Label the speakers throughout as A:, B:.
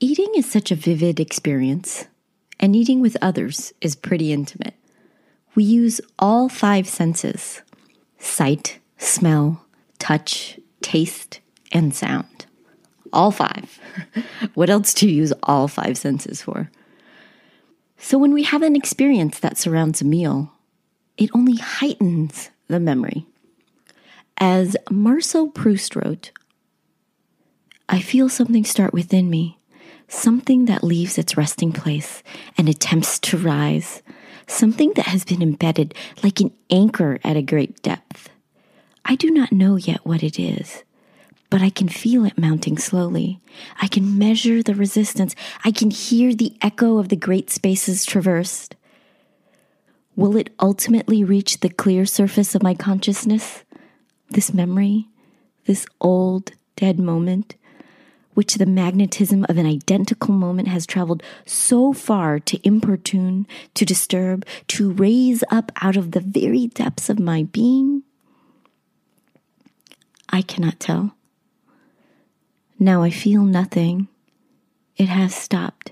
A: Eating is such a vivid experience, and eating with others is pretty intimate. We use all five senses sight, smell, touch, taste, and sound. All five. what else do you use all five senses for? So when we have an experience that surrounds a meal, it only heightens the memory. As Marcel Proust wrote, I feel something start within me, something that leaves its resting place and attempts to rise, something that has been embedded like an anchor at a great depth. I do not know yet what it is, but I can feel it mounting slowly. I can measure the resistance. I can hear the echo of the great spaces traversed. Will it ultimately reach the clear surface of my consciousness? This memory, this old, dead moment, which the magnetism of an identical moment has traveled so far to importune, to disturb, to raise up out of the very depths of my being? I cannot tell. Now I feel nothing. It has stopped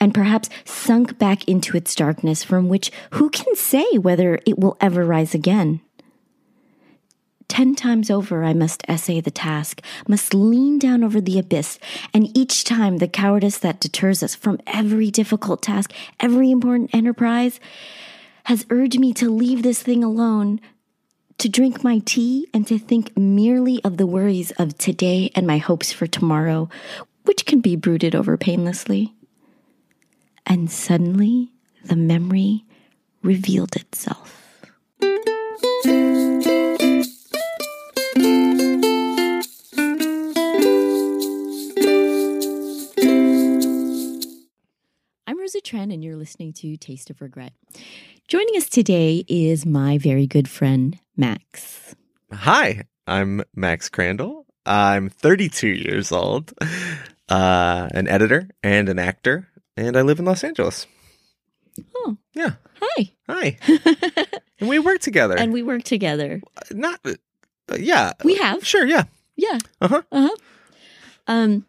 A: and perhaps sunk back into its darkness from which who can say whether it will ever rise again? Ten times over, I must essay the task, must lean down over the abyss, and each time the cowardice that deters us from every difficult task, every important enterprise, has urged me to leave this thing alone, to drink my tea, and to think merely of the worries of today and my hopes for tomorrow, which can be brooded over painlessly. And suddenly the memory revealed itself. Rosa Tren, and you're listening to Taste of Regret. Joining us today is my very good friend, Max.
B: Hi, I'm Max Crandall. I'm 32 years old, uh, an editor and an actor and I live in Los Angeles.
A: Oh.
B: Yeah.
A: Hi.
B: Hi. and we work together.
A: And we work together.
B: Not uh, yeah.
A: We have.
B: Sure, yeah.
A: Yeah.
B: Uh-huh.
A: Uh-huh. Um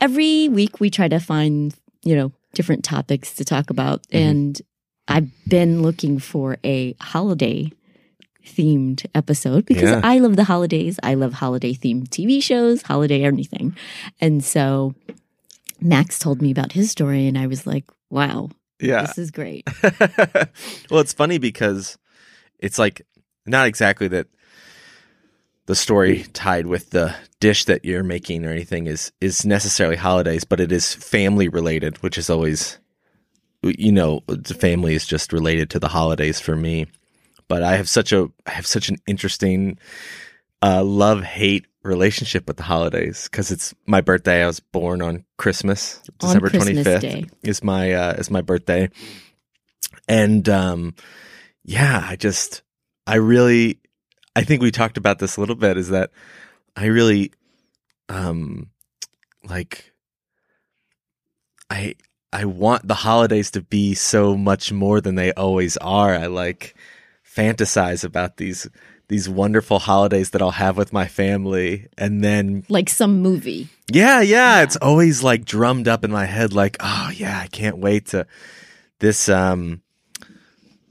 A: every week we try to find, you know, different topics to talk about mm-hmm. and I've been looking for a holiday themed episode because yeah. I love the holidays. I love holiday themed TV shows, holiday anything. And so Max told me about his story, and I was like, wow, yeah, this is great.
B: well, it's funny because it's like not exactly that the story tied with the dish that you're making or anything is is necessarily holidays, but it is family related, which is always you know, the family is just related to the holidays for me. But I have such a I have such an interesting uh, love hate relationship with the holidays because it's my birthday. I was born on Christmas, December twenty fifth is my uh, is my birthday, and um, yeah, I just I really I think we talked about this a little bit. Is that I really um like I I want the holidays to be so much more than they always are. I like fantasize about these these wonderful holidays that I'll have with my family and then
A: like some movie.
B: Yeah, yeah, yeah, it's always like drummed up in my head like, "Oh, yeah, I can't wait to this um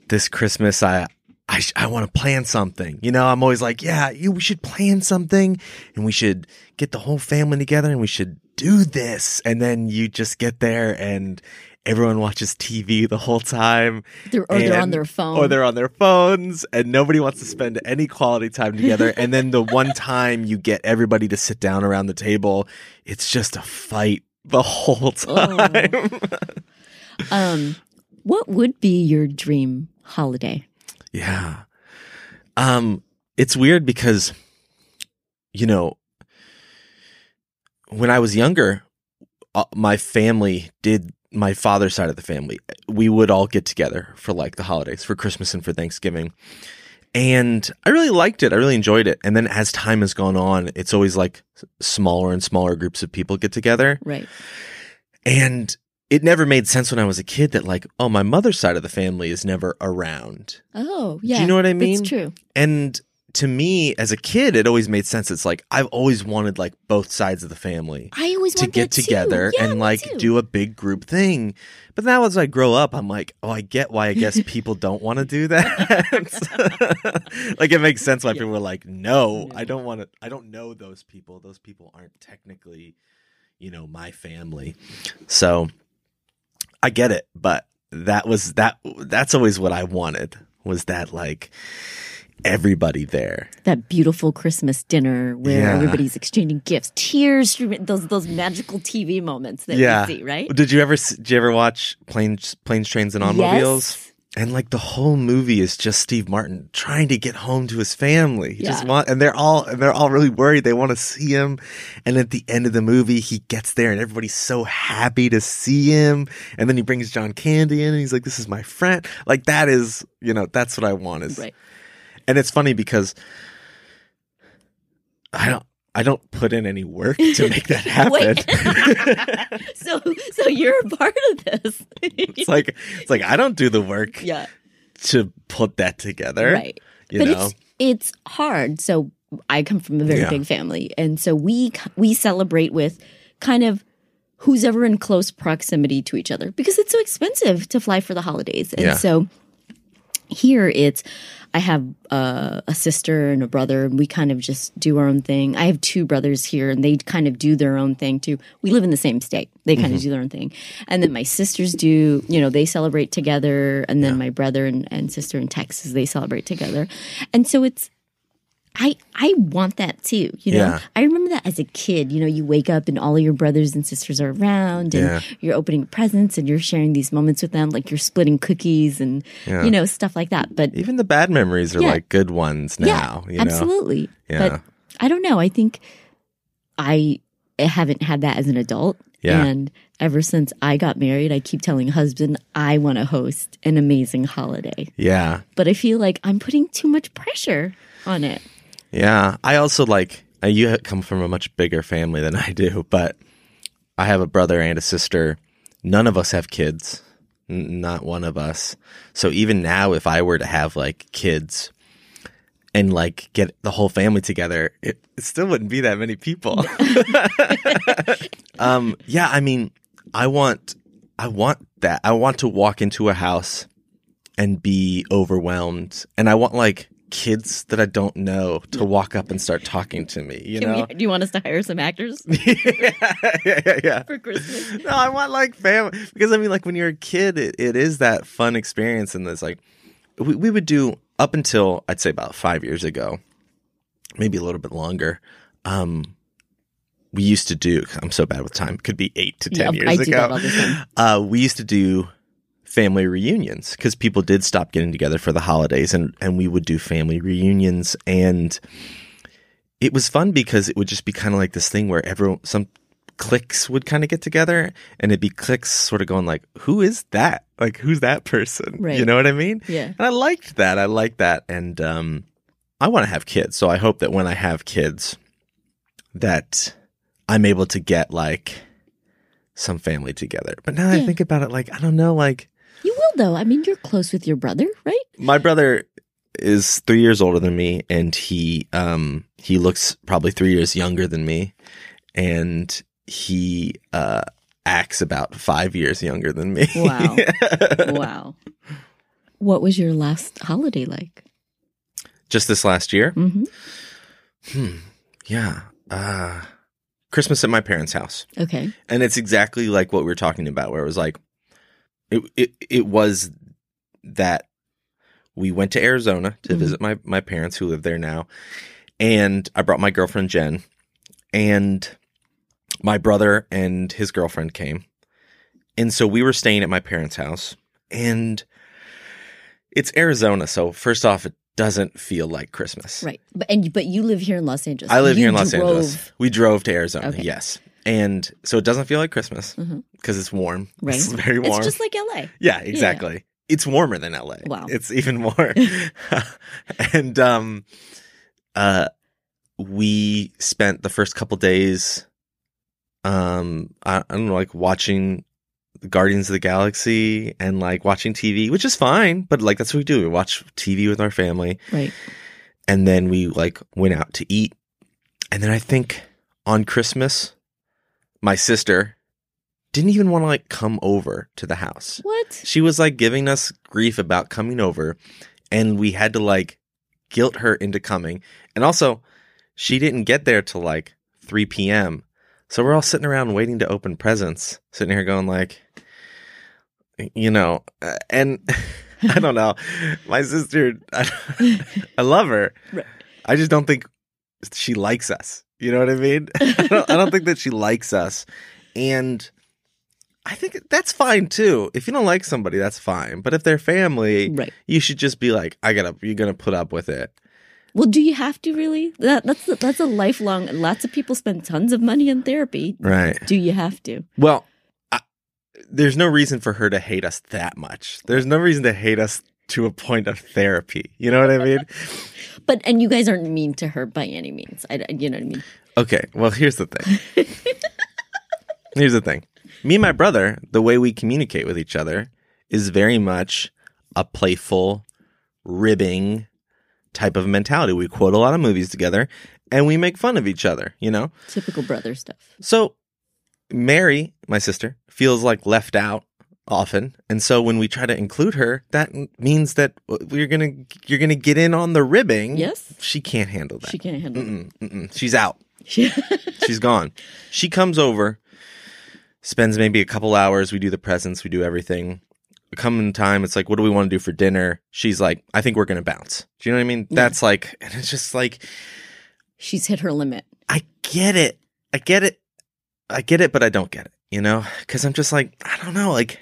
B: this Christmas I I, I want to plan something. You know, I'm always like, yeah, you we should plan something and we should get the whole family together and we should do this. And then you just get there and everyone watches TV the whole time.
A: They're, or and, they're on their phone.
B: Or they're on their phones, and nobody wants to spend any quality time together. and then the one time you get everybody to sit down around the table, it's just a fight the whole oh. time.
A: Oh. um, what would be your dream holiday?
B: Yeah. Um, it's weird because, you know, when I was younger, uh, my family did my father's side of the family, we would all get together for like the holidays, for Christmas and for Thanksgiving. And I really liked it. I really enjoyed it. And then as time has gone on, it's always like smaller and smaller groups of people get together.
A: Right.
B: And it never made sense when I was a kid that like, oh, my mother's side of the family is never around.
A: Oh, yeah.
B: Do you know what I mean?
A: It's true.
B: And to me as a kid, it always made sense. It's like I've always wanted like both sides of the family
A: I always
B: to get together
A: Yeah,
B: and like
A: too.
B: do a big group thing. But now as I grow up, I'm like, oh, I get why I guess people don't want to do that. like it makes sense why
A: Yeah.
B: people are like, no,
A: No.
B: I don't want to. I don't know those people. Those people aren't technically, you know, my family. So I get it, but that was that. That's always what I wanted. Was that like everybody there?
A: that beautiful Christmas dinner where
B: Yeah.
A: everybody's exchanging gifts, tears, those those magical TV moments that
B: Yeah.
A: we see, right?
B: Did you ever? Did you ever watch planes, planes, trains, and automobiles?
A: Yes.
B: And like the whole movie is just Steve Martin trying to get home to his family. He just
A: Yeah.
B: want, and they're all, and they're all really worried. They want to see him. And at the end of the movie, he gets there and everybody's so happy to see him. And then he brings John Candy in and he's like, this is my friend. Like that is, you know, that's what I want is,
A: Right.
B: and it's funny because I don't, I don't put in any work to make that happen.
A: So so you're a part of this.
B: it's like, it's like, I don't do the work
A: yeah.
B: to put that together.
A: Right.
B: You
A: but
B: know?
A: it's it's hard. So I come from a very
B: Yeah.
A: big family, and so we we celebrate with kind of who's ever in close proximity to each other because it's so expensive to fly for the holidays, and
B: Yeah.
A: so here it's I have uh, a sister and a brother, and we kind of just do our own thing. I have two brothers here, and they kind of do their own thing too. We live in the same state; they kind of do their own thing, and then my sisters do. You know, they celebrate together, and then my brother and, and sister in Texas they celebrate together, and so it's. I I want that too. You know,
B: Yeah.
A: I remember that as a kid. You know, you wake up and all of your brothers and sisters are around, and
B: Yeah.
A: you're opening presents and you're sharing these moments with them, like you're splitting cookies and
B: Yeah.
A: you know stuff like that. But
B: Even the bad memories are like good ones now.
A: yeah,
B: you know?
A: absolutely.
B: Yeah.
A: But I don't know. I think I haven't had that as an adult.
B: Yeah.
A: And ever since I got married, I keep telling husband I want to host an amazing holiday.
B: Yeah.
A: But I feel like I'm putting too much pressure on it.
B: Yeah. I also like, uh, you come from a much bigger family than I do, but I have a brother and a sister. None of us have kids. N- not one of us. So even now, if I were to have like kids and like get the whole family together, it, it still wouldn't be that many people. um, yeah. I mean, I want, I want that. I want to walk into a house and be overwhelmed. And I want like kids that I don't know to walk up and start talking to me, you
A: Can
B: know?
A: we, do you want us to hire some actors
B: yeah, yeah, yeah.
A: for Christmas?
B: No, I want like family because I mean, like when you're a kid, it, it is that fun experience, and it's like we, we would do up until I'd say about five years ago, maybe a little bit longer. Um, we used to do. I'm so bad with time. Could be eight to ten
A: Yeah,
B: years
A: I do
B: ago.
A: that all the time.
B: Uh, we used to do family reunions because people did stop getting together for the holidays, and and we would do family reunions, and it was fun because it would just be kind of like this thing where everyone some cliques would kind of get together and it'd be cliques sort of going like who is that? Like who's that person? You know what i mean?
A: Yeah.
B: and i liked that. I liked that. And um i want to have kids. So i hope that when i have kids that i'm able to get like some family together. But now i think about it like i don't know like
A: You will though. I mean, you're close with your brother, right?
B: my brother is three years older than me and he um he looks probably three years younger than me and he uh acts about five years younger than me
A: Wow. wow. What was your last holiday like?
B: just this last year
A: hmm
B: hmm yeah uh christmas at my parents house
A: Okay.
B: and it's exactly like what we were talking about where it was like it it, it was that we went to arizona to
A: Mhm.
B: visit my my parents who live there now and i brought my girlfriend jen and my brother and his girlfriend came and so we were staying at my parents house and it's arizona so first off it doesn't feel like christmas
A: Right. But and but you live here in Los Angeles.
B: I live
A: You
B: here in Los
A: drove-
B: Angeles. We drove to Arizona,
A: Okay.
B: yes. And so it doesn't feel like Christmas because it's warm.
A: Right.
B: It's very warm.
A: It's just like LA.
B: yeah, exactly. It's warmer than LA.
A: Wow.
B: It's even more. and um uh we spent the first couple days um I, I don't know like watching Guardians of the Galaxy and like watching TV, which is fine, but like that's what we do. We watch TV with our family
A: Right.
B: and then we like went out to eat. And then I think on Christmas, my sister didn't even want to like come over to the house.
A: What?
B: She was like giving us grief about coming over, and we had to like guilt her into coming. And also, she didn't get there till like 3 p.m. So we're all sitting around waiting to open presents, sitting here going like, you know, uh, and I don't know. My sister, I, I love her.
A: Right.
B: I just don't think she likes us. You know what I mean? I, don't, I don't think that she likes us. And I think that's fine too. If you don't like somebody, that's fine. But if they're family,
A: Right.
B: you should just be like, I gotta, you're gonna put up with it.
A: Well, do you have to really? That that's that's a lifelong. Lots of people spend tons of money on therapy.
B: Right.
A: Do you have to?
B: Well, I, there's no reason for her to hate us that much. There's no reason to hate us to a point of therapy. You know what I mean?
A: But and you guys aren't mean to her by any means. I, you know what I mean?
B: Okay, well, here's the thing. here's the thing. Me and my brother, the way we communicate with each other is very much a playful, ribbing type of mentality. We quote a lot of movies together and we make fun of each other, you know?
A: Typical brother stuff.
B: So Mary, my sister, feels like left out often. And so when we try to include her, that means that uh, we're going to you're going to get in on the ribbing.
A: Yes.
B: She can't handle that.
A: She can't handle. it.
B: Mm-mm, mm-mm. She's out.
A: She-
B: She's gone. She comes over, spends maybe a couple hours. We do the presents, we do everything. Come in time, it's like, what do we want to do for dinner? She's like, I think we're gonna bounce. Do you know what I mean?
A: Yeah.
B: That's like, and it's just like,
A: She's hit her limit.
B: I get it, I get it, I get it, but I don't get it. You know, because I'm just like, I don't know, like,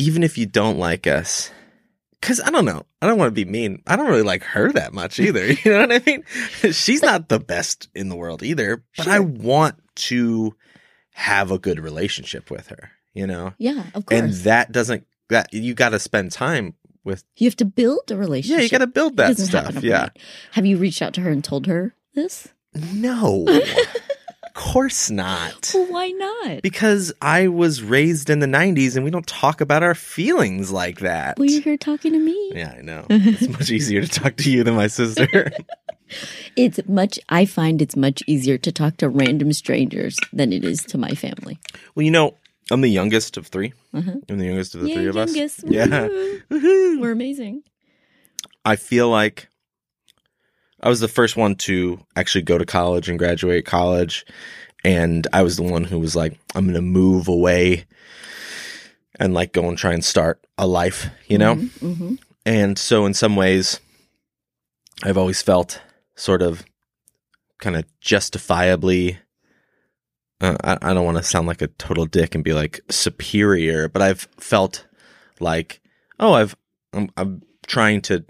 B: even if you don't like us. Cause I don't know. I don't want to be mean. I don't really like her that much either. You know what I mean? She's not the best in the world either, but I want to have a good relationship with her, you know?
A: Yeah, of course.
B: And that doesn't, that you got to spend time with.
A: you have to build a relationship.
B: Yeah, you got to build that stuff. Yeah.
A: Have you reached out to her and told her this?
B: No, course not.
A: Well, why not?
B: Because I was raised in the 90s and we don't talk about our feelings like that.
A: Well, you're here talking to me.
B: Yeah, I know. It's much easier to talk to you than my sister.
A: It's much. I find it's much easier to talk to random strangers than it is to my family.
B: well, you know, I'm the youngest of 3
A: Mhm.
B: I'm the youngest of the
A: Yay,
B: three of
A: youngest.
B: us. Yeah.
A: Woo.
B: Woohoo.
A: We're amazing.
B: I feel like I was the first one to actually go to college and graduate college. And I was the one who was like, I'm going to move away and like go and try and start a life, you know?
A: hmm
B: And so, in some ways, I've always felt sort of kind of justifiably. Uh, I, I don't want to sound like a total dick and be like superior, but I've felt like, oh, I've I'm, I'm trying to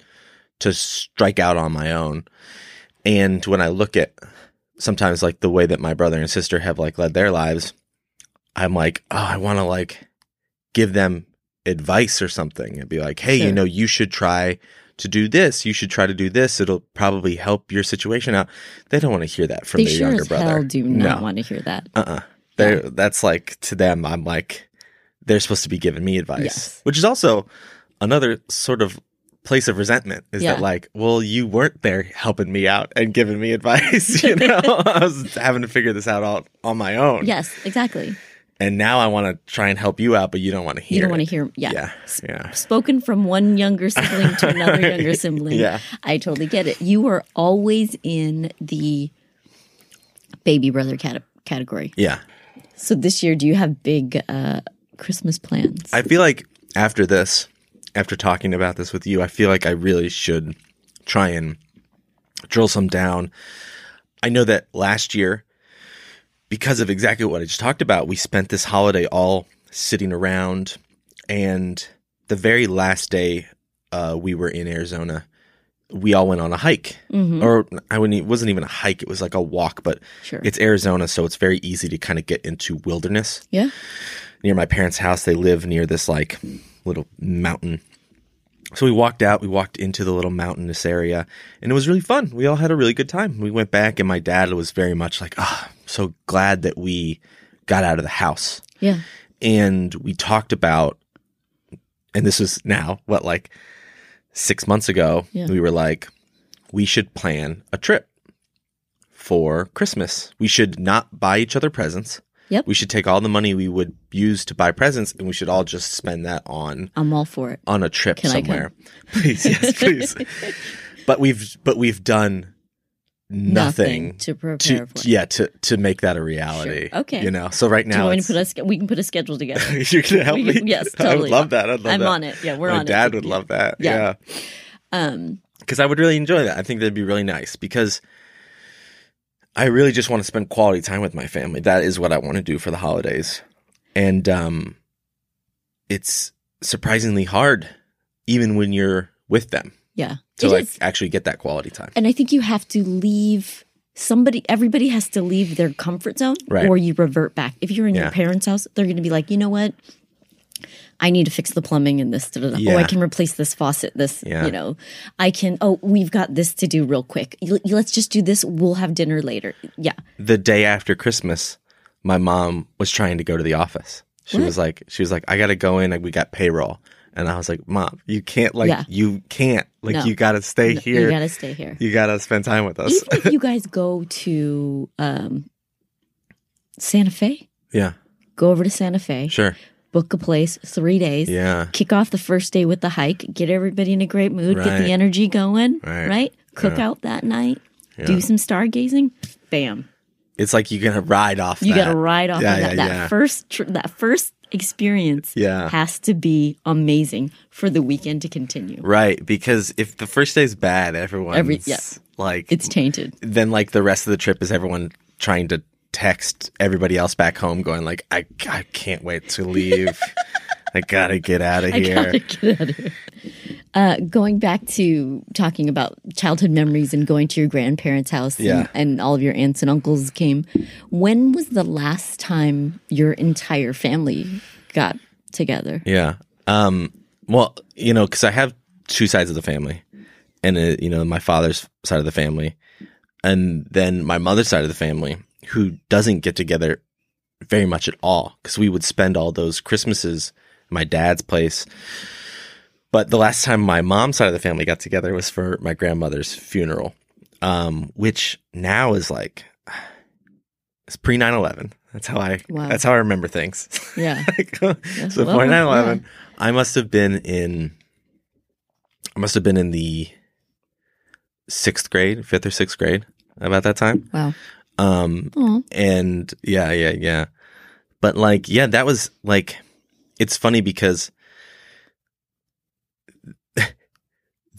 B: to strike out on my own. And when I look at sometimes like the way that my brother and sister have like led their lives, I'm like, oh, I want to like give them advice or something and be like, hey, you know, you should try to do this. You should try to do this. It'll probably help your situation out. They don't want to hear that from
A: They
B: their
A: sure
B: younger
A: as
B: brother.
A: hell do not
B: No.
A: want to hear that.
B: Uh-uh. They're that's like to them. I'm like they're supposed to be giving me advice,
A: Yes.
B: which is also another sort of place of resentment. Is
A: Yeah.
B: that like, well, you weren't there helping me out and giving me advice. You know, I was having to figure this out all on my own.
A: Yes, exactly.
B: and now I want to try and help you out, but you don't want to hear.
A: You don't want to hear. Yeah.
B: Yeah, yeah,
A: Spoken from one younger sibling to another younger sibling.
B: Yeah.
A: I totally get it. You are always in the baby brother cate- category.
B: yeah.
A: So this year, do you have big uh, Christmas plans?
B: I feel like after this, after talking about this with you, I feel like I really should try and drill some down. I know that last year, because of exactly what I just talked about, we spent this holiday all sitting around, and the very last day uh, we were in Arizona, we all went on a hike,
A: Mhm.
B: or I wouldn't. It wasn't even a hike; it was like a walk. But
A: Sure.
B: it's Arizona, so it's very easy to kind of get into wilderness
A: yeah.
B: near my parents' house. They live near this like little mountain. So we walked out, we walked into the little mountainous area, and it was really fun. We all had a really good time. We went back, and my dad was very much like, ah, I'm so glad that we got out of the house.
A: Yeah.
B: And we talked about, and this was now, what, like six months ago,
A: Yeah.
B: we were like, we should plan a trip for Christmas. We should not buy each other presents.
A: Yep.
B: We should take all the money we would use to buy presents and we should all just spend that on
A: I'm all for it.
B: on a trip
A: Can I come?
B: somewhere. Please, yes, please. but we've but we've done nothing,
A: to prepare
B: to
A: for.
B: yeah to to make that a reality.
A: Sure. Okay.
B: you know. So right
A: Do you
B: now,
A: want me to put a sch- we can put a schedule together.
B: you can help
A: We
B: me.
A: can- yes,
B: I
A: totally.
B: would love that. I'd love that.
A: I'm
B: that.
A: on it. Yeah, we're
B: My
A: on it.
B: dad would love that.
A: Yeah.
B: Yeah,
A: Um,
B: because I would really enjoy that. I think that'd be really nice because I really just want to spend quality time with my family. That is what I want to do for the holidays, and um, it's surprisingly hard, even when you're with them,
A: yeah.
B: to
A: It
B: like
A: is.
B: actually get that quality time.
A: And I think you have to leave somebody everybody has to leave their comfort zone
B: Right.
A: or you revert back. If you're in
B: Yeah.
A: your parents' house, they're gonna be like, you know what? I need to fix the plumbing and this. Da. Oh, I can replace this faucet. This,
B: Yeah.
A: you know, I can. Oh, we've got this to do real quick. Let's just do this. We'll have dinner later. Yeah,
B: the day after Christmas, my mom was trying to go to the office. She
A: What?
B: was like, she was like, I got to go in. Like, we got payroll, and I was like, Mom, you can't. Like,
A: Yeah.
B: you can't. Like,
A: No.
B: you got to stay here.
A: you gotta stay here.
B: You got to spend time with us.
A: Even if you guys go to um, Santa Fe,
B: yeah,
A: go over to Santa Fe,
B: sure.
A: Book a place, three days.
B: Yeah,
A: kick off the first day with the hike, get everybody in a great mood, get the energy going,
B: Right.
A: right? Cook
B: Yeah.
A: out that night,
B: Yeah.
A: do some stargazing. Bam!
B: it's like you're gonna ride off.
A: You
B: that.
A: got to ride off
B: Yeah,
A: of that. that first tr- that first experience
B: Yeah.
A: has to be amazing for the weekend to continue.
B: Right, because if the first day's bad, everyone's
A: yeah.
B: like,
A: It's tainted.
B: then like the rest of the trip is everyone trying to text everybody else back home, going like, I, I can't wait to leave. I gotta get out of
A: I
B: here.
A: gotta get out of here. Uh, going back to talking about childhood memories and going to your grandparents' house and,
B: Yeah.
A: and all of your aunts and uncles came. When was the last time your entire family got together?
B: Yeah. Um. Well, you know, because I have two sides of the family, and uh, you know, my father's side of the family, and then my mother's side of the family, who doesn't get together very much at all, because we would spend all those Christmases at my dad's place. But the last time my mom's side of the family got together was for my grandmother's funeral, um, which now is like it's pre 9-11. That's how I.
A: Wow.
B: That's how I remember things.
A: Yeah.
B: so
A: well,
B: before 9-11 i must have been in i must have been in the sixth grade fifth or sixth grade about that time
A: Wow.
B: Um and yeah yeah yeah but like yeah that was like it's funny because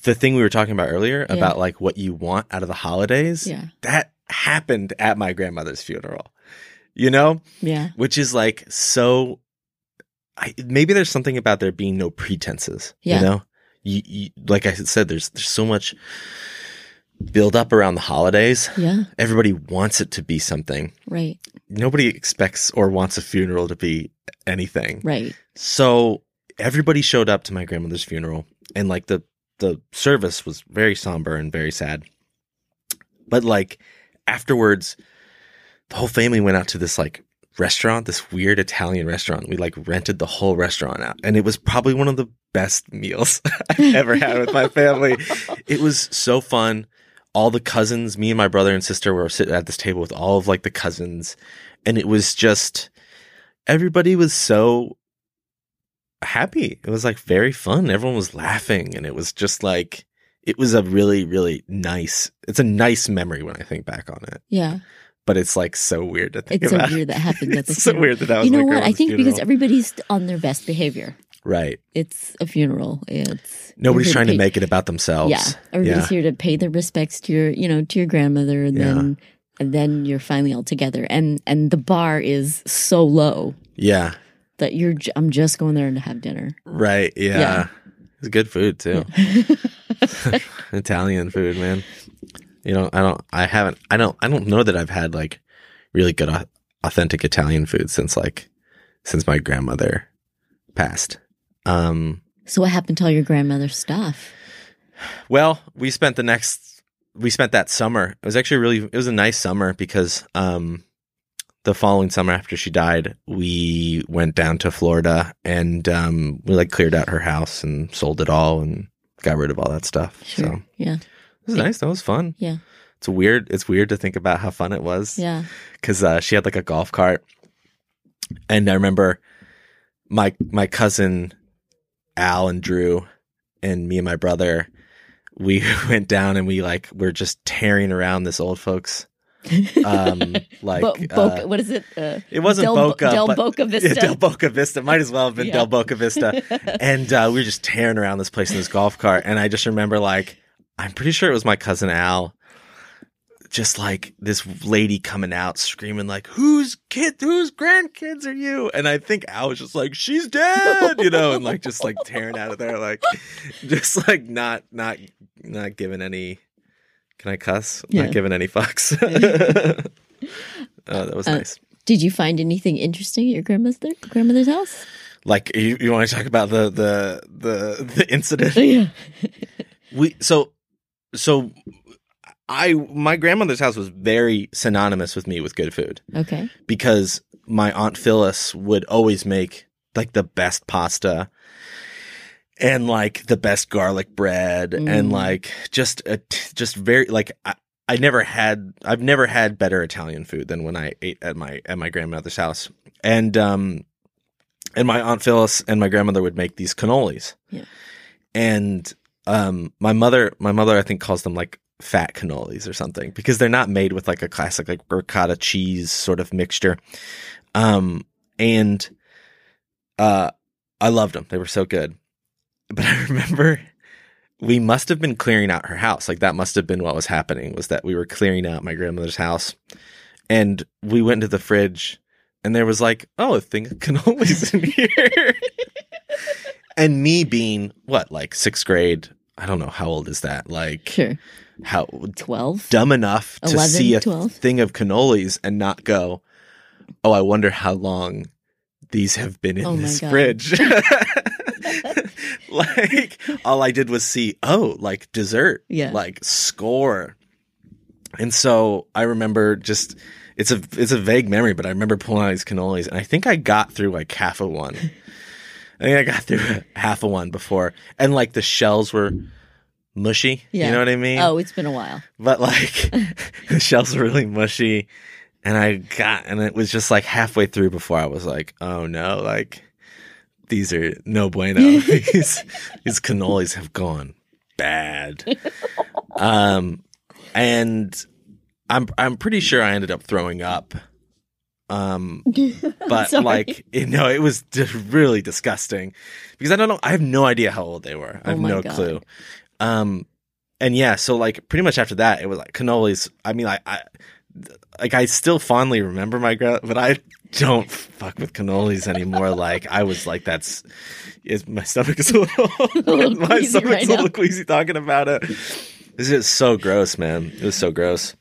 B: the thing we were talking about earlier
A: Yeah.
B: about like what you want out of the holidays
A: Yeah.
B: that happened at my grandmother's funeral you know
A: Yeah.
B: which is like so I, maybe there's something about there being no pretenses
A: Yeah.
B: you know you, you like i said there's there's so much build up around the holidays
A: Yeah.
B: everybody wants it to be something
A: Right.
B: nobody expects or wants a funeral to be anything
A: Right.
B: so everybody showed up to my grandmother's funeral and like the the service was very somber and very sad but like afterwards the whole family went out to this like restaurant this weird italian restaurant we like rented the whole restaurant out and it was probably one of the best meals i've ever had with my family it was so fun all the cousins me and my brother and sister were sitting at this table with all of like the cousins and it was just everybody was so happy. It was like very fun. Everyone was laughing and it was just like it was a really really nice. It's a nice memory when I think back on it.
A: Yeah.
B: But it's like so weird to think
A: It's so weird that happened at the
B: it's so weird that that was
A: You know what? I think because everybody's on their best behavior.
B: Right.
A: It's a funeral. It's
B: Nobody's trying to
A: pay-
B: make it about themselves.
A: Yeah, everybody's here to pay their respects to your, you know, to your grandmother, and
B: Yeah.
A: then and then you're finally all together, and and the bar is so low
B: Yeah.
A: that you're. I'm just going there to have dinner.
B: Right. Yeah.
A: Yeah.
B: It's good food too. Italian food, man. You know, I don't I haven't I don't I don't know that I've had like really good authentic Italian food since like since my grandmother passed. Um
A: So what happened to all your grandmother's stuff?
B: well, we spent the next we spent that summer. It was actually really it was a nice summer because um the following summer after she died, we went down to Florida and um we like cleared out her house and sold it all and got rid of all that stuff.
A: Sure.
B: So
A: yeah.
B: It was nice. That was fun.
A: Yeah.
B: It's weird. It's weird to think about how fun it was.
A: Yeah.
B: because uh, she had like a golf cart, and I remember my my cousin Al and Drew and me and my brother, we went down and we like were just tearing around this old folks. Um, like
A: Bo- Boca,
B: uh,
A: what is it? Uh,
B: it wasn't
A: Del,
B: Boca,
A: Del
B: but-
A: Boca Vista.
B: Yeah, Del Boca Vista might as well have been
A: Yeah.
B: Del Boca Vista, and uh, we were just tearing around this place in this golf cart. And I just remember, like, I'm pretty sure it was my cousin Al, just like this lady coming out screaming, like, "Whose kid? Whose grandkids are you?" And I think Al was just like, "She's dead," you know, and like just like tearing out of there, like, just like not not not giving any. Can I cuss?
A: Yeah.
B: Not giving any fucks. oh, that was
A: Uh,
B: nice.
A: Did you find anything interesting at your grandmother grandmother's house?
B: like you, you want to talk about the the the the incident
A: Yeah.
B: we so so i my grandmother's house was very synonymous with me with good food
A: Okay.
B: because my aunt phyllis would always make like the best pasta and like the best garlic bread and
A: Mm.
B: like just a just very like I, I never had I've never had better Italian food than when I ate at my at my grandmother's house and um and my aunt Phyllis and my grandmother would make these cannolis
A: Yeah.
B: and um my mother my mother I think calls them like fat cannolis or something because they're not made with like a classic like ricotta cheese sort of mixture um and uh I loved them they were so good but I remember we must have been clearing out her house. Like that must have been what was happening was that we were clearing out my grandmother's house. And we went into the fridge and there was like, oh, a thing of cannolis in here. and me being what, like sixth grade, I don't know how old is that? Like
A: Sure.
B: How
A: 12?
B: dumb enough to
A: 11,
B: see a
A: 12?
B: thing of cannolis and not go, oh, I wonder how long these have been in
A: Oh
B: this fridge. like all I did was see, oh, like dessert,
A: Yeah.
B: like score. And so I remember just it's a it's a vague memory, but I remember pulling out these cannolis, and I think I got through like half of one. I think I got through half of one before, and like the shells were mushy.
A: Yeah.
B: You know what I mean?
A: Oh, it's been a while.
B: but like the shells really mushy and i got and it was just like halfway through before i was like oh no like these are no bueno these these cannolis have gone bad um and i'm i'm pretty sure i ended up throwing up um but like you know it was really disgusting because i don't know i have no idea how old they were i
A: Oh
B: have
A: my
B: no
A: God.
B: clue um and yeah so like pretty much after that it was like cannolis i mean i, I like i still fondly remember my gra- but i don't fuck with cannolis anymore. Like i was like that's is my stomach is a little,
A: little
B: my stomach's
A: right
B: a little
A: now.
B: queasy talking about it. This is so gross man. It was so gross.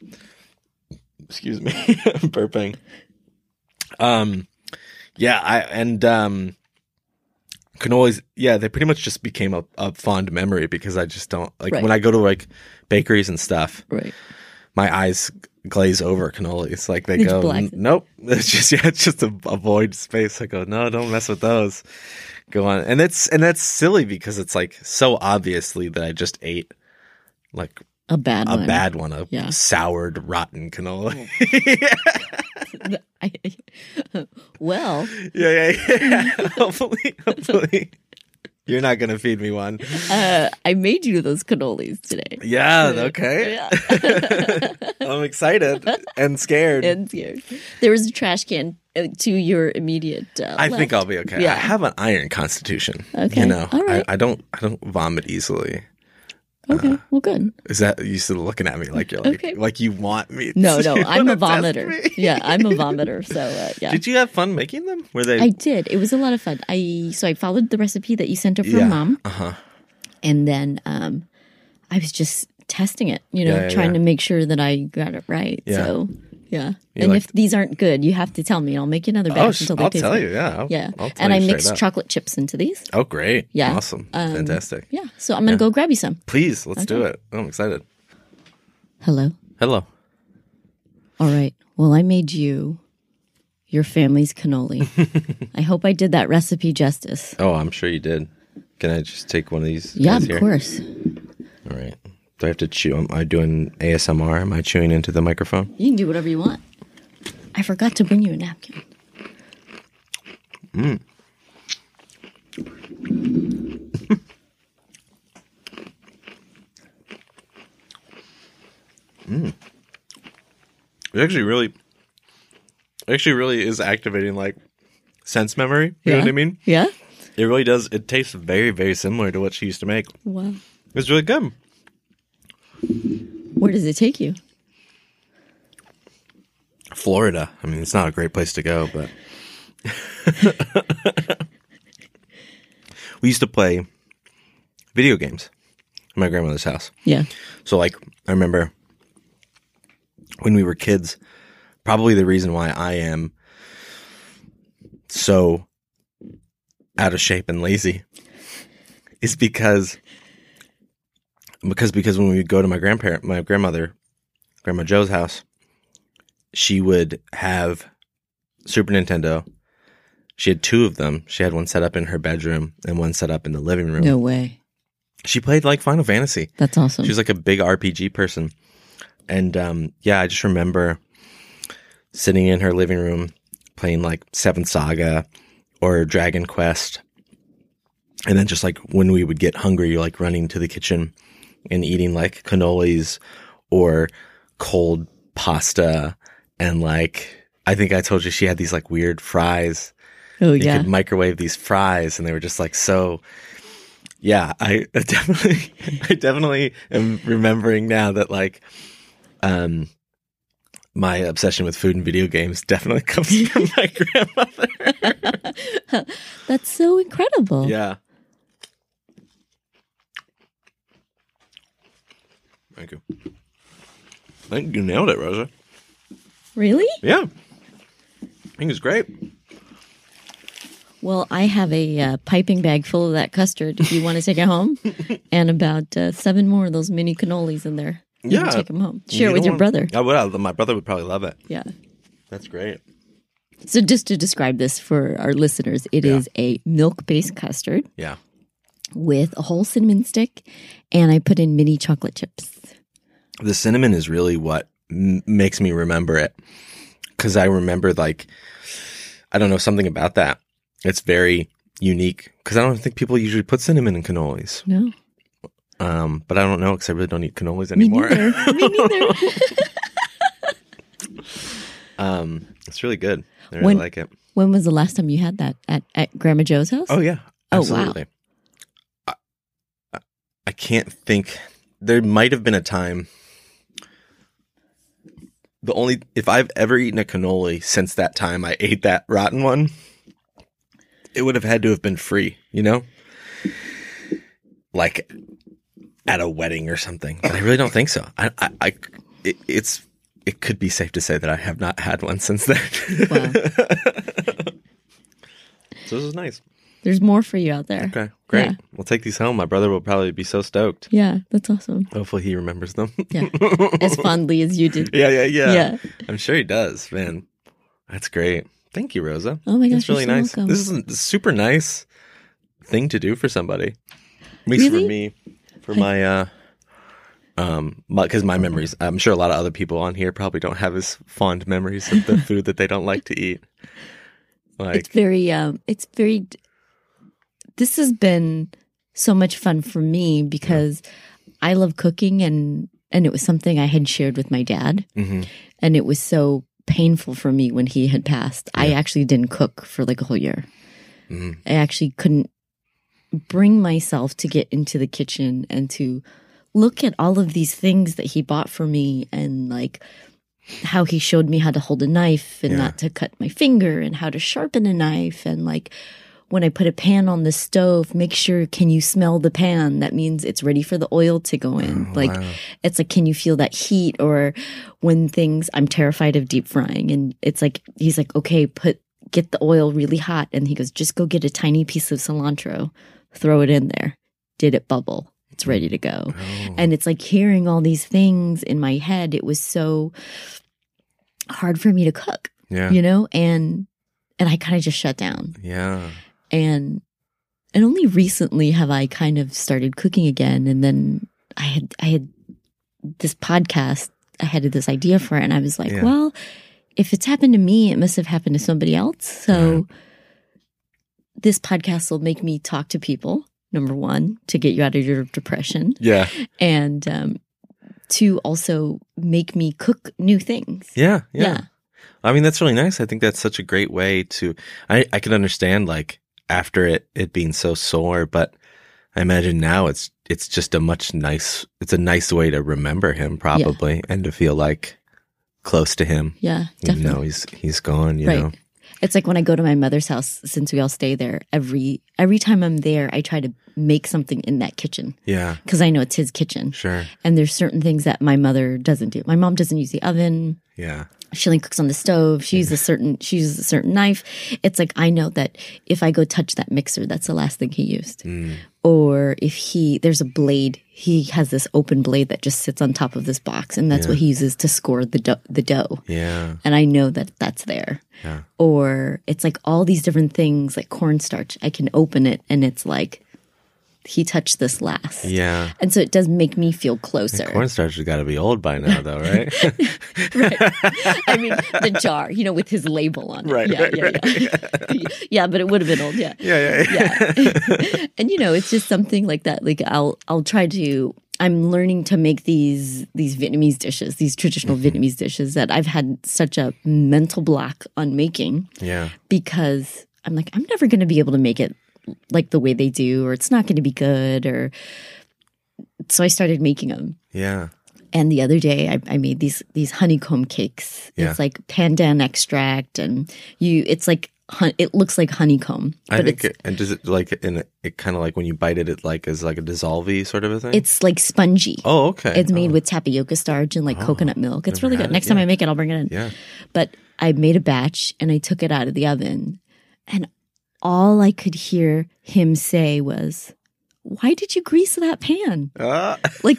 B: Excuse me. I'm burping. Um yeah i and um cannolis yeah they pretty much just became a, a fond memory because i just don't like
A: Right.
B: when i go to like bakeries and stuff
A: Right.
B: my eyes glaze over cannolis like they
A: It's
B: go
A: black.
B: Nope it's just yeah it's just a, a void space i go no don't mess with those go on and it's and that's silly because it's like so obviously that i just ate like
A: A bad
B: a
A: one.
B: A bad one a
A: Yeah.
B: soured rotten cannoli
A: I, well,
B: yeah yeah yeah hopefully hopefully you're not gonna feed me one
A: uh, I made you those cannolis today.
B: yeah okay
A: Yeah.
B: i'm excited and scared
A: and scared. There was a trash can uh, to your immediate. Uh,
B: I think. I'll be okay.
A: Yeah.
B: I have an iron constitution.
A: Okay.
B: You know,
A: right.
B: I, I don't I don't vomit easily.
A: Okay. well, good.
B: Is that you still looking at me like you're like
A: Okay.
B: like you want me?
A: No, no, I'm a vomiter. Yeah, I'm a vomiter. So uh, yeah.
B: Did you have fun making them? Were they?
A: I did. It was a lot of fun. I so I followed the recipe that you sent over from
B: yeah.
A: mom,
B: Uh huh.
A: and then um, I was just testing it. You know,
B: Yeah, yeah,
A: trying to make sure that I got it right.
B: Yeah.
A: So yeah.
B: You
A: and
B: like-
A: if these aren't good, you have to tell me. I'll make you another batch
B: Oh,
A: until they
B: I'll
A: taste
B: tell
A: good.
B: you. Yeah. I'll,
A: Yeah,
B: I'll
A: and I
B: up.
A: chocolate chips into these.
B: Oh, great.
A: Yeah.
B: Awesome.
A: Um,
B: Fantastic.
A: Yeah, so I'm gonna go grab you some.
B: Please, let's do
A: Okay.
B: it. I'm excited.
A: Hello.
B: Hello.
A: All right. Well, I made you your family's cannoli. I hope I did that recipe justice.
B: Oh, I'm sure you did. Can I just take one of these?
A: Yeah, of
B: here?
A: course.
B: All right. Do I have to chew? Am I doing ASMR? Am I chewing into the microphone?
A: You can do whatever you want. I forgot to bring you a napkin. Mm. Mm.
B: It actually really, actually really is activating like sense memory. You know what I mean?
A: Yeah.
B: It really does. It tastes very, very similar to what she used to make.
A: Wow.
B: It's really good.
A: Where does it take you?
B: Florida. I mean, it's not a great place to go, but we used to play video games at my grandmother's house.
A: Yeah.
B: So, like, I remember when we were kids, probably the reason why I am so out of shape and lazy is because because because when we would go to my grandparent my grandmother grandma joe's house she would have super nintendo she had two of them she had one set up in her bedroom and one set up in the living room
A: No way.
B: she played like final fantasy
A: That's awesome.
B: She was like a big RPG person. And um, yeah, I just remember sitting in her living room playing like Seventh Saga or Dragon Quest. And then just like when we would get hungry, like running to the kitchen and eating like cannolis or cold pasta. And like, I think I told you she had these like weird fries
A: oh
B: you
A: yeah.
B: could microwave these fries and they were just like so yeah i definitely i definitely am remembering now that like um my obsession with food and video games definitely comes from my grandmother
A: That's so incredible.
B: yeah thank you i think you nailed it rosa
A: Really?
B: yeah i think it's great
A: Well, I have a uh, piping bag full of that custard if you want to take it home, and about uh, seven more of those mini cannolis in there. You can
B: Yeah.
A: take them home. Share it with your
B: want-
A: brother.
B: I would. My brother would probably love it.
A: Yeah.
B: That's great.
A: So, just to describe this for our listeners, it is
B: Yeah.
A: a milk based custard
B: Yeah.
A: with a whole cinnamon stick, and I put in mini chocolate chips.
B: The cinnamon is really what m- makes me remember it because I remember like I don't know something about that. It's very unique because I don't think people usually put cinnamon in cannolis.
A: No,
B: Um, but I don't know because I really don't eat cannolis
A: me
B: anymore.
A: neither. me neither.
B: um, it's really good. I really
A: When-
B: like it.
A: when was the last time you had that at, at Grandma Joe's house?
B: Oh yeah,
A: Oh, wow.
B: absolutely. I- I can't think. There might have been a time. The only if I've ever eaten a cannoli since that time I ate that rotten one, it would have had to have been free, you know, like at a wedding or something. But I really don't think so. I, I, I it, it's it could be safe to say that I have not had one since then.
A: Wow.
B: so this is nice.
A: There's more for you out there.
B: Okay, great.
A: Yeah.
B: We'll take these home. My brother will probably be so stoked.
A: Yeah, that's awesome.
B: Hopefully, he remembers them.
A: Yeah, as fondly as you did.
B: yeah, yeah, yeah,
A: Yeah.
B: I'm sure he does. Man, that's great. Thank you, Rosa.
A: Oh my
B: That's
A: gosh, you're
B: really
A: so
B: nice.
A: welcome.
B: This is a super nice thing to do for somebody. At least
A: Really?
B: for me, for my uh, um, because my memories. I'm sure a lot of other people on here probably don't have as fond memories of the food that they don't like to eat. Like,
A: It's very, um, it's very. This has been so much fun for me because I love cooking and and it was something I had shared with my dad,
B: mhm.
A: and it was so painful for me when he had passed. I actually didn't cook for like a whole year.
B: Mhm.
A: I actually couldn't bring myself to get into the kitchen and to look at all of these things that he bought for me and like how he showed me how to hold a knife and
B: Yeah.
A: not to cut my finger and how to sharpen a knife and like when I put a pan on the stove, make sure can you smell the pan? That means it's ready for the oil to go in.
B: Oh,
A: like
B: wow.
A: it's like can you feel that heat or when things I'm terrified of deep frying and it's like he's like okay, put get the oil really hot and he goes just go get a tiny piece of cilantro, throw it in there. Did it bubble? It's ready to go.
B: Oh.
A: And it's like hearing all these things in my head. It was so hard for me to cook,
B: yeah,
A: you know? And and I kind of just shut down.
B: yeah.
A: And and only recently have I kind of started cooking again and then I had I had this podcast, I had this idea for it, and I was like,
B: Yeah.
A: well, if it's happened to me, it must have happened to somebody else. So this podcast will make me talk to people. Number one, to get you out of your depression,
B: Yeah.
A: and um, to also make me cook new things.
B: Yeah. Yeah.
A: Yeah.
B: I mean, that's really nice. I think that's such a great way to, I, I can understand like after it, it being so sore, but I imagine now it's, it's just a much nice, it's a nice way to remember him probably and to feel like close to him.
A: Yeah, definitely.
B: though he's, he's gone, you
A: right.
B: know?
A: It's like when I go to my mother's house, since we all stay there, every every time I'm there, I try to make something in that kitchen
B: Yeah.
A: because I know it's his kitchen.
B: Sure.
A: And there's certain things that my mother doesn't do. My mom doesn't use the oven.
B: Yeah.
A: She only cooks on the stove. She uses a certain she uses a certain knife. It's like I know that if I go touch that mixer, that's the last thing he used.
B: Mm.
A: Or if he there's a blade, he has this open blade that just sits on top of this box, and that's what he uses to score the dough, the dough.
B: Yeah.
A: And I know that that's there.
B: Yeah.
A: Or it's like all these different things, like cornstarch. I can open it, and it's like he touched this last.
B: Yeah.
A: And so it does make me feel closer.
B: Cornstarch has got to be old by now, though, right? Right.
A: I mean, the jar, you know, with his label on it.
B: Right,
A: Yeah,
B: right,
A: yeah, yeah. yeah, but it would have been old. Yeah.
B: yeah, yeah,
A: Yeah. and you know, it's just something like that. Like I'll I'll try to I'm learning to make these these Vietnamese dishes, these traditional
B: Mm-hmm.
A: Vietnamese dishes that I've had such a mental block on making
B: yeah.
A: because I'm like, I'm never going to be able to make it like the way they do, or it's not going to be good, or so I started making them.
B: Yeah.
A: And the other day, I, I made these these honeycomb cakes.
B: Yeah.
A: It's like pandan extract, and you. It's like it looks like honeycomb,
B: I think, it, and does it like in it, it kind of like when you bite it, it like is like a dissolvey sort of a thing?
A: it's like spongy.
B: oh, okay.
A: It's made
B: Oh,
A: with tapioca starch and like oh. coconut milk. It's really good.
B: it,
A: Next time. I make it, I'll bring it in.
B: Yeah.
A: But I made a batch and I took it out of the oven, and all I could hear him say was, "Why did you grease that pan?
B: Ah,
A: Like,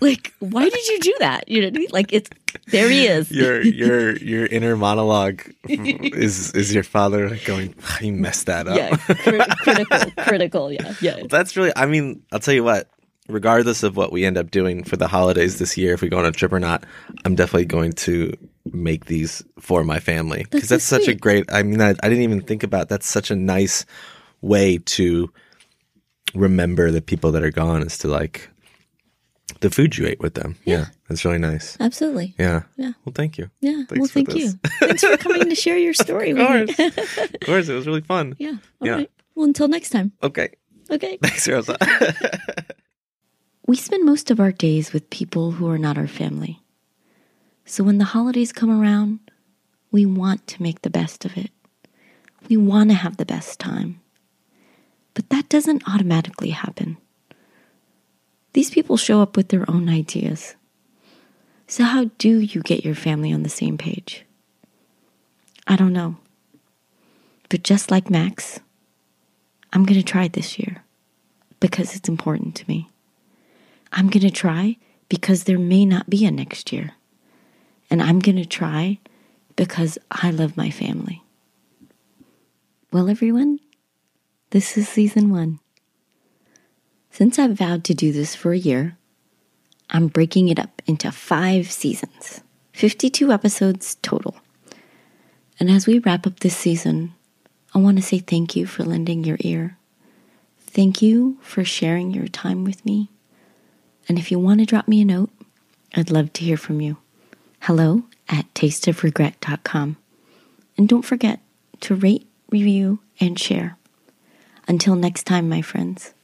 A: like why did you do that? You know, what I mean? like it's there he is.
B: your your your inner monologue is is your father like going, "Ah, "You messed that up."
A: yeah, cri- critical, critical. Yeah, yeah.
B: That's really. I mean, I'll tell you what. Regardless of what we end up doing for the holidays this year, if we go on a trip or not, I'm definitely going to make these for my family because
A: That's
B: that's, such a great. I mean, I, I didn't even think about. That's such a nice way to remember the people that are gone is to like the food you ate with them. Yeah, that's really nice.
A: Absolutely.
B: Yeah.
A: Yeah.
B: Well, thank you.
A: Yeah.
B: Thanks
A: well, thank
B: this.
A: you. Thanks for coming to share your story
B: Of course. of course, it was really fun.
A: Yeah. All
B: Yeah.
A: right. Well, until next time.
B: Okay.
A: Okay.
B: Thanks, Rosa.
A: We spend most of our days with people who are not our family. So when the holidays come around, we want to make the best of it. We want to have the best time. But that doesn't automatically happen. These people show up with their own ideas. So, how do you get your family on the same page? I don't know. But just like Max, I'm going to try this year because it's important to me. I'm going to try because there may not be a next year. And I'm going to try because I love my family. Well, everyone, this is season one. Since I've vowed to do this for a year, I'm breaking it up into five seasons, 52 episodes total. And as we wrap up this season, I want to say thank you for lending your ear. Thank you for sharing your time with me. And if you want to drop me a note, I'd love to hear from you hello at tasteofregret.com. And don't forget to rate, review, and share. Until next time, my friends.